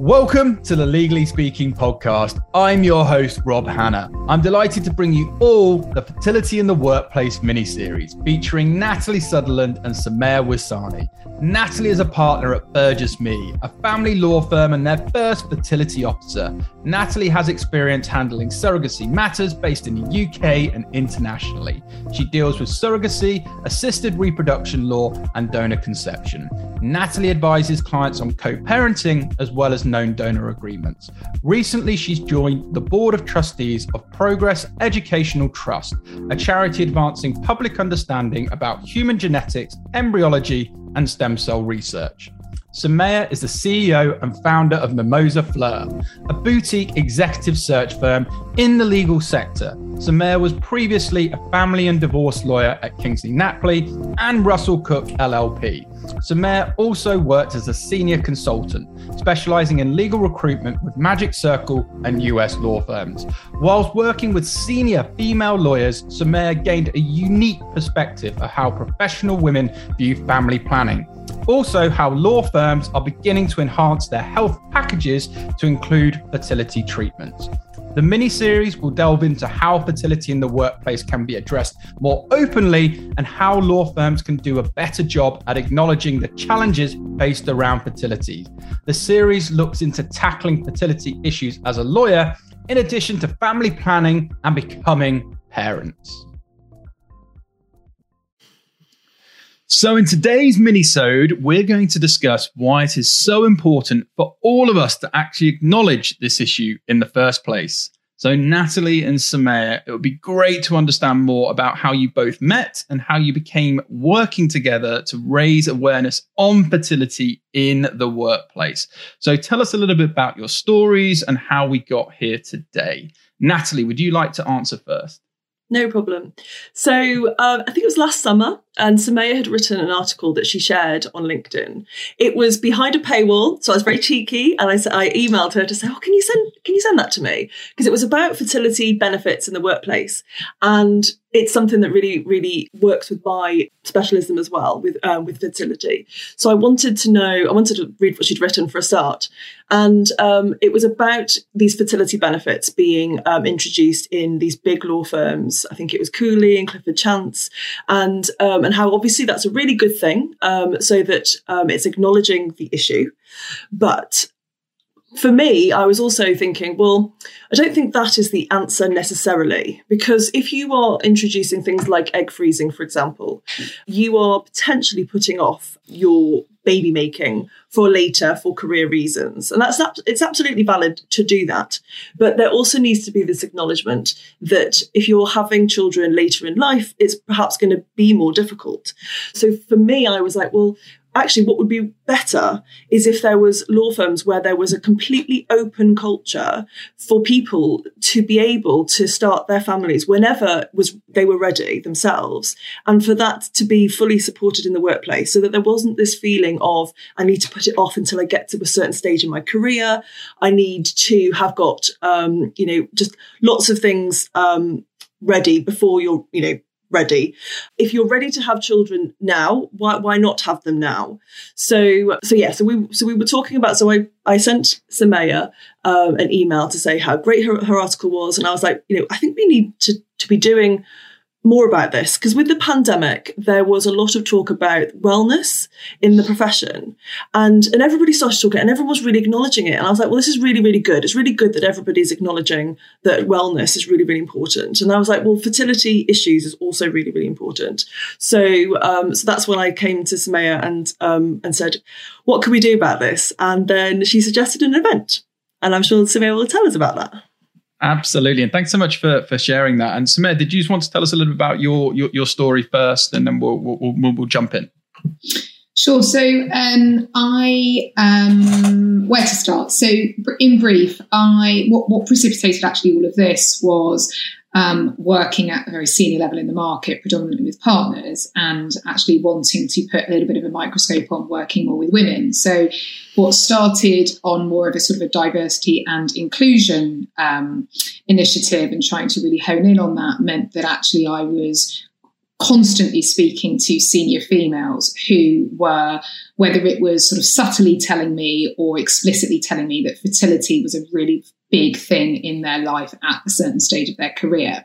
Welcome to the Legally Speaking podcast. I'm your host, Rob Hanna. I'm delighted to bring you all the Fertility in the Workplace mini series featuring Natalie Sutherland and Somaya Ouazzani. Natalie is a partner at Burgess Mee, a family law firm and their first fertility officer. Natalie has experience handling surrogacy matters based in the UK and internationally. She deals with surrogacy, assisted reproduction law, and donor conception. Natalie advises clients on co parenting as well as known donor agreements. Recently, she's joined the board of trustees of Progress Educational Trust, a charity advancing public understanding about human genetics, embryology, and stem cell research. Somaya is the CEO and founder of Mimoza Fleur, a boutique executive search firm in the legal sector. Somaya was previously a family and divorce lawyer at Kingsley Napley and Russell-Cooke LLP. Somaya also worked as a senior consultant, specializing in legal recruitment with Magic Circle and US law firms. Whilst working with senior female lawyers, Somaya gained a unique perspective of how professional women view family planning also, how law firms are beginning to enhance their health packages to include fertility treatments. The mini series will delve into how fertility in the workplace can be addressed more openly and how law firms can do a better job at acknowledging the challenges faced around fertility. The series looks into tackling fertility issues as a lawyer, in addition to family planning and becoming parents. So, in today's mini-sode, we're going to discuss why it is so important for all of us to actually acknowledge this issue in the first place. So, Natalie and Somaya, it would be great to understand more about how you both met and how you became working together to raise awareness on fertility in the workplace. So, tell us a little bit about your stories and how we got here today. Natalie, would you like to answer first? No problem. So uh, I think it was last summer, and Somaya had written an article that she shared on LinkedIn. It was behind a paywall, so I was very cheeky, and I, I emailed her to say, "Oh, can you send can you send that to me?" Because it was about fertility benefits in the workplace, and it's something that really, really works with my specialism as well with um, with fertility. So I wanted to know, I wanted to read what she'd written for a start, and um, it was about these fertility benefits being um, introduced in these big law firms. I think it was Cooley and Clifford Chance, and um, and how obviously that's a really good thing, um, so that um, it's acknowledging the issue, but for me, I was also thinking, well, I don't think that is the answer necessarily, because if you are introducing things like egg freezing, for example, you are potentially putting off your baby making for later for career reasons. And that's it's absolutely valid to do that. But there also needs to be this acknowledgement that if you're having children later in life it's perhaps going to be more difficult. So for me i was like well actually what would be better is if there was law firms where there was a completely open culture for people to be able to start their families whenever was they were ready themselves and for that to be fully supported in the workplace so that there wasn't this feeling of i need to put it off until i get to a certain stage in my career. I need to have got um, you know just lots of things um, ready before you're you know ready. If you're ready to have children now, why why not have them now? So so yeah, so we so we were talking about so I I sent Somaya um, an email to say how great her, her article was, and I was like, you know, I think we need to to be doing more about this because with the pandemic there was a lot of talk about wellness in the profession and and everybody started talking and everyone was really acknowledging it and i was like well this is really really good. It's really good that everybody's acknowledging that wellness is really really important. And i was like well fertility issues is also really really important. So um so that's when i came to Somaya and um and said what can we do about this? And then she suggested an event and i'm sure Somaya will tell us about that Absolutely, and thanks so much for for sharing that. And Samir, did you just want to tell us a little bit about your your, your story first, and then we'll, we'll we'll, we'll jump in. Sure. So um, I um, where to start? So in brief, I what, what precipitated actually all of this was um, working at a very senior level in the market, predominantly with partners, and actually wanting to put a little bit of a microscope on working more with women. So, what started on more of a sort of a diversity and inclusion um, initiative and trying to really hone in on that meant that actually I was constantly speaking to senior females who were, whether it was sort of subtly telling me or explicitly telling me that fertility was a really big thing in their life at a certain stage of their career.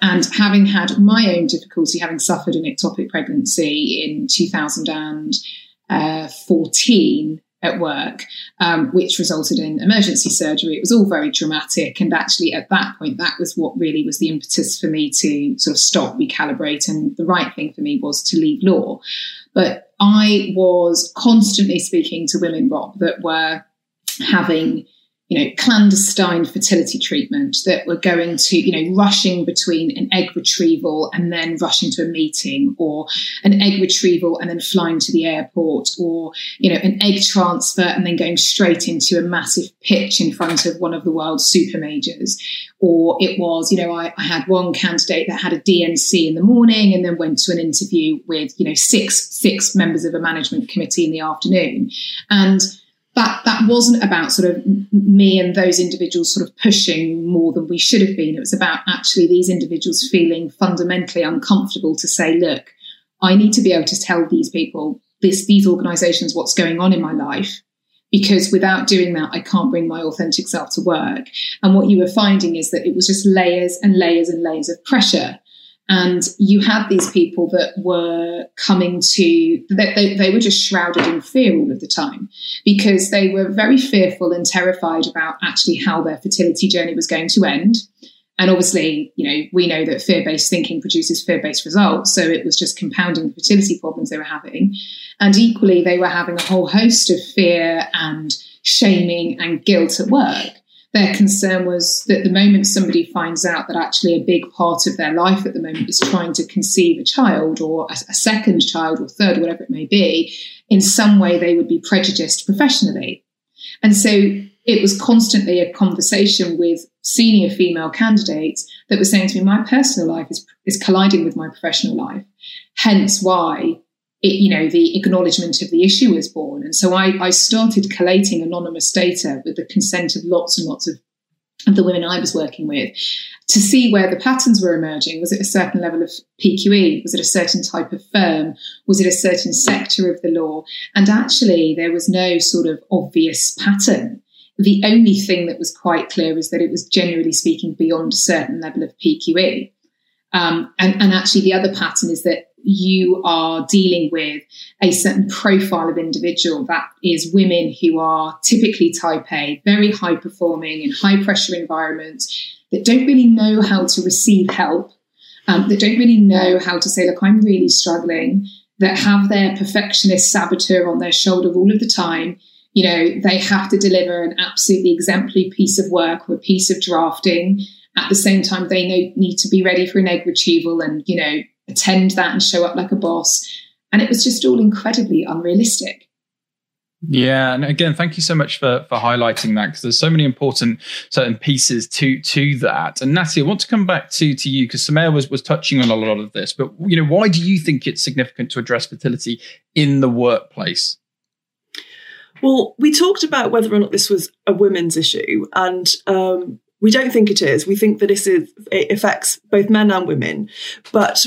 And having had my own difficulty, having suffered an ectopic pregnancy in 2014, at work, um, which resulted in emergency surgery. It was all very dramatic. And actually, at that point, that was what really was the impetus for me to sort of stop, recalibrate. And the right thing for me was to leave law. But I was constantly speaking to women, Rob, that were having you know, clandestine fertility treatment that were going to, you know, rushing between an egg retrieval and then rushing to a meeting or an egg retrieval and then flying to the airport or, you know, an egg transfer and then going straight into a massive pitch in front of one of the world's super majors. Or it was, you know, I, I had one candidate that had a D&C in the morning and then went to an interview with, you know, six, six members of a management committee in the afternoon. And, that that wasn't about sort of me and those individuals sort of pushing more than we should have been. It was about actually these individuals feeling fundamentally uncomfortable to say, look, I need to be able to tell these people, this, these organizations, what's going on in my life. Because without doing that, I can't bring my authentic self to work. And what you were finding is that it was just layers and layers and layers of pressure and you had these people that were coming to, they, they, were just shrouded in fear all of the time because they were very fearful and terrified about actually how their fertility journey was going to end. And obviously, you know, we know that fear based thinking produces fear based results. So it was just compounding the fertility problems they were having. And equally, they were having a whole host of fear and shaming and guilt at work their concern was that the moment somebody finds out that actually a big part of their life at the moment is trying to conceive a child or a, a second child or third, whatever it may be, in some way they would be prejudiced professionally. And so it was constantly a conversation with senior female candidates that were saying to me, my personal life is, is colliding with my professional life. Hence why it, you know, the acknowledgement of the issue was born. And so I, I started collating anonymous data with the consent of lots and lots of, of the women I was working with to see where the patterns were emerging. Was it a certain level of PQE? Was it a certain type of firm? Was it a certain sector of the law? And actually, there was no sort of obvious pattern. The only thing that was quite clear is that it was generally speaking beyond a certain level of PQE. Um, and, and actually, the other pattern is that you are dealing with a certain profile of individual that is women who are typically type A, very high performing in high pressure environments that don't really know how to receive help, um, that don't really know how to say, look, I'm really struggling, that have their perfectionist saboteur on their shoulder all of the time. You know, they have to deliver an absolutely exemplary piece of work or a piece of drafting. At the same time, they know, need to be ready for an egg retrieval and, you know, attend that and show up like a boss. And it was just all incredibly unrealistic. Yeah, and again, thank you so much for for highlighting that because there's so many important certain pieces to to that. And Natalie, I want to come back to to you because Somaya was was touching on a lot of this, but you know, why do you think it's significant to address fertility in the workplace? Well, we talked about whether or not this was a women's issue, and um, we don't think it is. We think that this is, it affects both men and women, but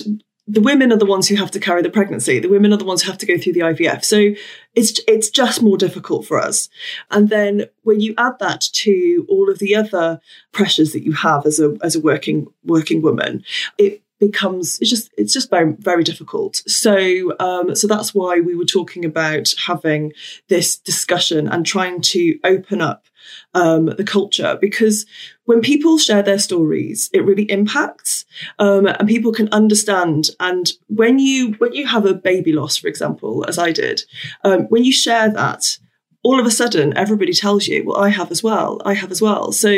the women are the ones who have to carry the pregnancy. The women are the ones who have to go through the IVF. So it's it's just more difficult for us. And then when you add that to all of the other pressures that you have as a as a working working woman, it becomes it's just it's just very very difficult so um so that's why we were talking about having this discussion and trying to open up um, the culture because when people share their stories, it really impacts, um, and people can understand. And when you when you have a baby loss, for example, as I did, um, when you share that, all of a sudden everybody tells you, well, I have as well, I have as well. So,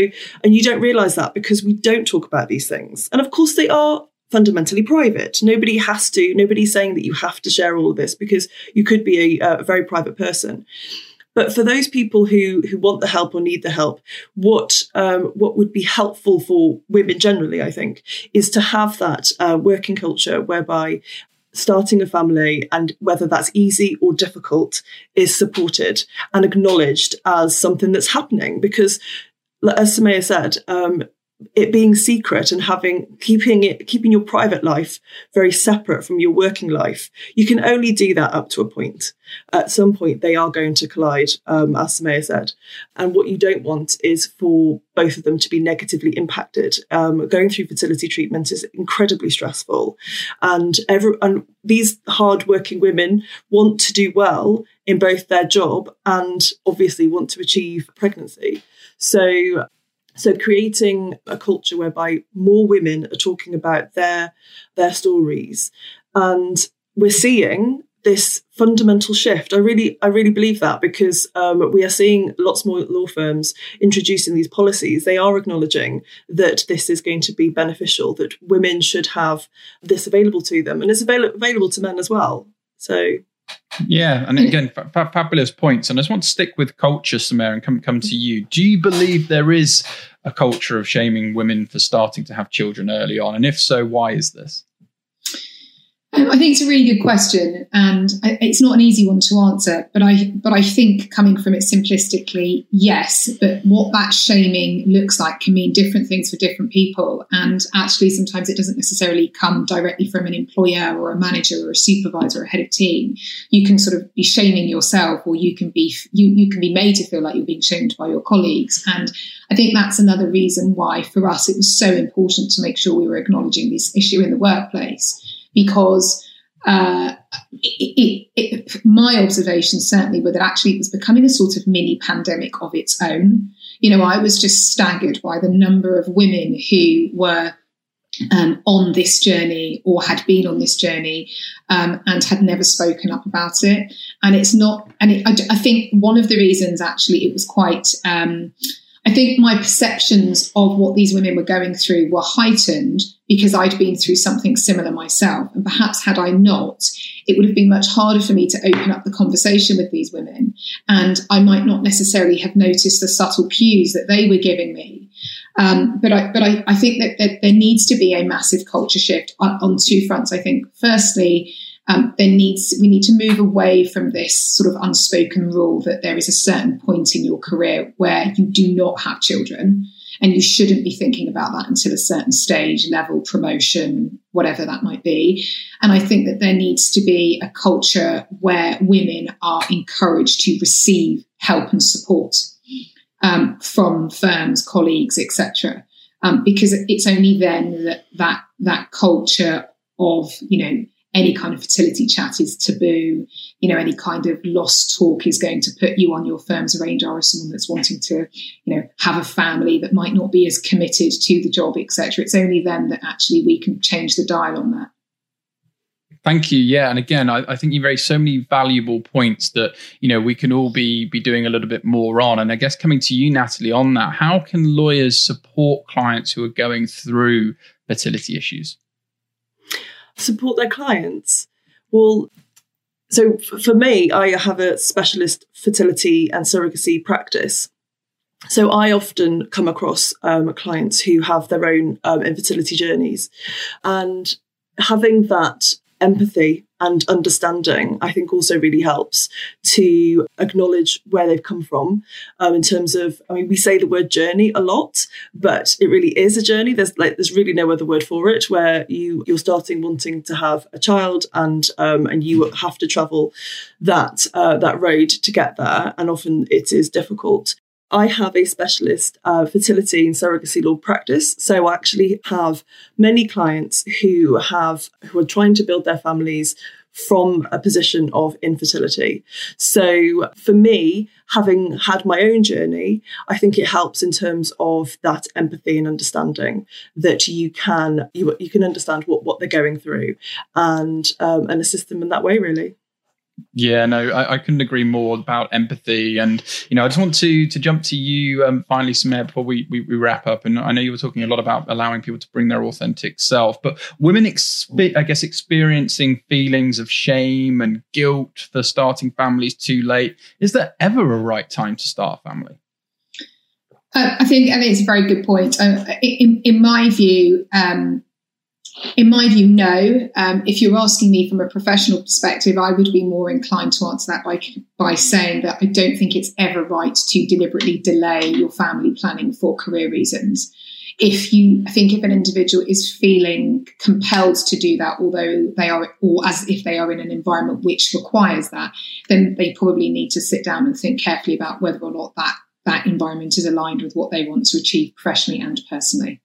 and you don't realize that because we don't talk about these things. And of course, they are fundamentally private. Nobody has to, nobody's saying that you have to share all of this because you could be a, a very private person. But for those people who who want the help or need the help, what um, what would be helpful for women generally, I think, is to have that uh, working culture whereby starting a family and whether that's easy or difficult is supported and acknowledged as something that's happening because as Somaya said, um, it being secret and having keeping it keeping your private life very separate from your working life you can only do that up to a point. At some point they are going to collide um, as Somaya said. And what you don't want is for both of them to be negatively impacted. Um, going through fertility treatment is incredibly stressful. And every and these hard working women want to do well in both their job and obviously want to achieve pregnancy. So so creating a culture whereby more women are talking about their their stories, and we're seeing this fundamental shift. I really, I really believe that because um, we are seeing lots more law firms introducing these policies. They are acknowledging that this is going to be beneficial, that women should have this available to them, and it's avail- available to men as well. So yeah, and again, f- fabulous points. And I just want to stick with culture, Samara, and come come to you. Do you believe there is a culture of shaming women for starting to have children early on? And if so, why is this? I think it's a really good question, and it's not an easy one to answer. But I, but I think coming from it simplistically, yes. But what that shaming looks like can mean different things for different people, and actually, sometimes it doesn't necessarily come directly from an employer or a manager or a supervisor or a head of team. You can sort of be shaming yourself, or you can be you you can be made to feel like you're being shamed by your colleagues, and I think that's another reason why for us it was so important to make sure we were acknowledging this issue in the workplace because uh, it, it, it, my observations certainly were that actually it was becoming a sort of mini pandemic of its own. You know, I was just staggered by the number of women who were um, on this journey or had been on this journey um, and had never spoken up about it. And it's not, and it, I, I, think one of the reasons actually it was quite. Um, I think my perceptions of what these women were going through were heightened because I'd been through something similar myself. And perhaps had I not, it would have been much harder for me to open up the conversation with these women. And I might not necessarily have noticed the subtle cues that they were giving me. Um, but I, but I, I think that, that, there needs to be a massive culture shift on, on two fronts. I think, firstly, um, there needs we need to move away from this sort of unspoken rule that there is a certain point in your career where you do not have children and you shouldn't be thinking about that until a certain stage level promotion whatever that might be. And i think that there needs to be a culture where women are encouraged to receive help and support um, from firms colleagues etc um, because it's only then that that that culture of you know any kind of fertility chat is taboo. You know, any kind of lost talk is going to put you on your firm's radar as someone that's wanting to, you know, have a family that might not be as committed to the job, etc. It's only then that actually we can change the dial on that. Thank you. Yeah, and again, I, I, think you raised so many valuable points that you know we can all be be doing a little bit more on. And I guess coming to you, Natalie, on that, how can lawyers support clients who are going through fertility issues? Support their clients? Well, so for me, I have a specialist fertility and surrogacy practice. So I often come across um, clients who have their own um, infertility journeys, and having that empathy and understanding, I think also really helps to acknowledge where they've come from. Um, in terms of, I mean, we say the word journey a lot, but it really is a journey. There's like there's really no other word for it. Where you you're starting wanting to have a child, and um, and you have to travel that uh, that road to get there, and often it is difficult. I have a specialist uh, fertility and surrogacy law practice. So I actually have many clients who have who are trying to build their families from a position of infertility. So for me, having had my own journey, I think it helps in terms of that empathy and understanding that you can you, you can understand what, what they're going through and um, and assist them in that way really. Yeah, no, I, I, couldn't agree more about empathy. And, you know, I just want to to jump to you um, finally, Samir, before we, we, we, wrap up. And I know you were talking a lot about allowing people to bring their authentic self, but women, expe- I guess, experiencing feelings of shame and guilt for starting families too late. Is there ever a right time to start a family? Uh, I think I think it's a very good point. Uh, in, in my view, um, in my view, no. Um, if you're asking me from a professional perspective, I would be more inclined to answer that by by saying that I don't think it's ever right to deliberately delay your family planning for career reasons. if you think if an individual is feeling compelled to do that, although they are, or as if they are in an environment which requires that, then they probably need to sit down and think carefully about whether or not that that environment is aligned with what they want to achieve professionally and personally.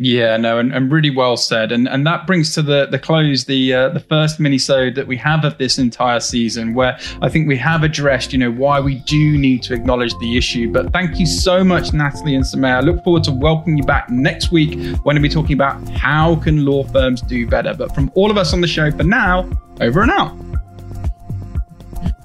Yeah, no, and, and really well said, and and that brings to the the close the uh, the first minisode that we have of this entire season, where I think we have addressed, you know, why we do need to acknowledge the issue. But thank you so much, Natalie and Somaya. I look forward to welcoming you back next week when we'll be talking about how can law firms do better. But from all of us on the show for now, over and out.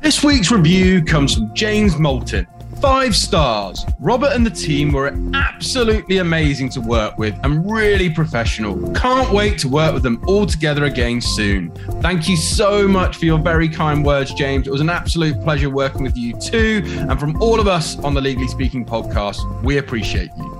This week's review comes from James Moulton five stars. Robert and the team were absolutely amazing to work with and really professional. Can't wait to work with them all together again soon. Thank you so much for your very kind words, James. It was an absolute pleasure working with you too. And from all of us on the Legally Speaking podcast, we appreciate you.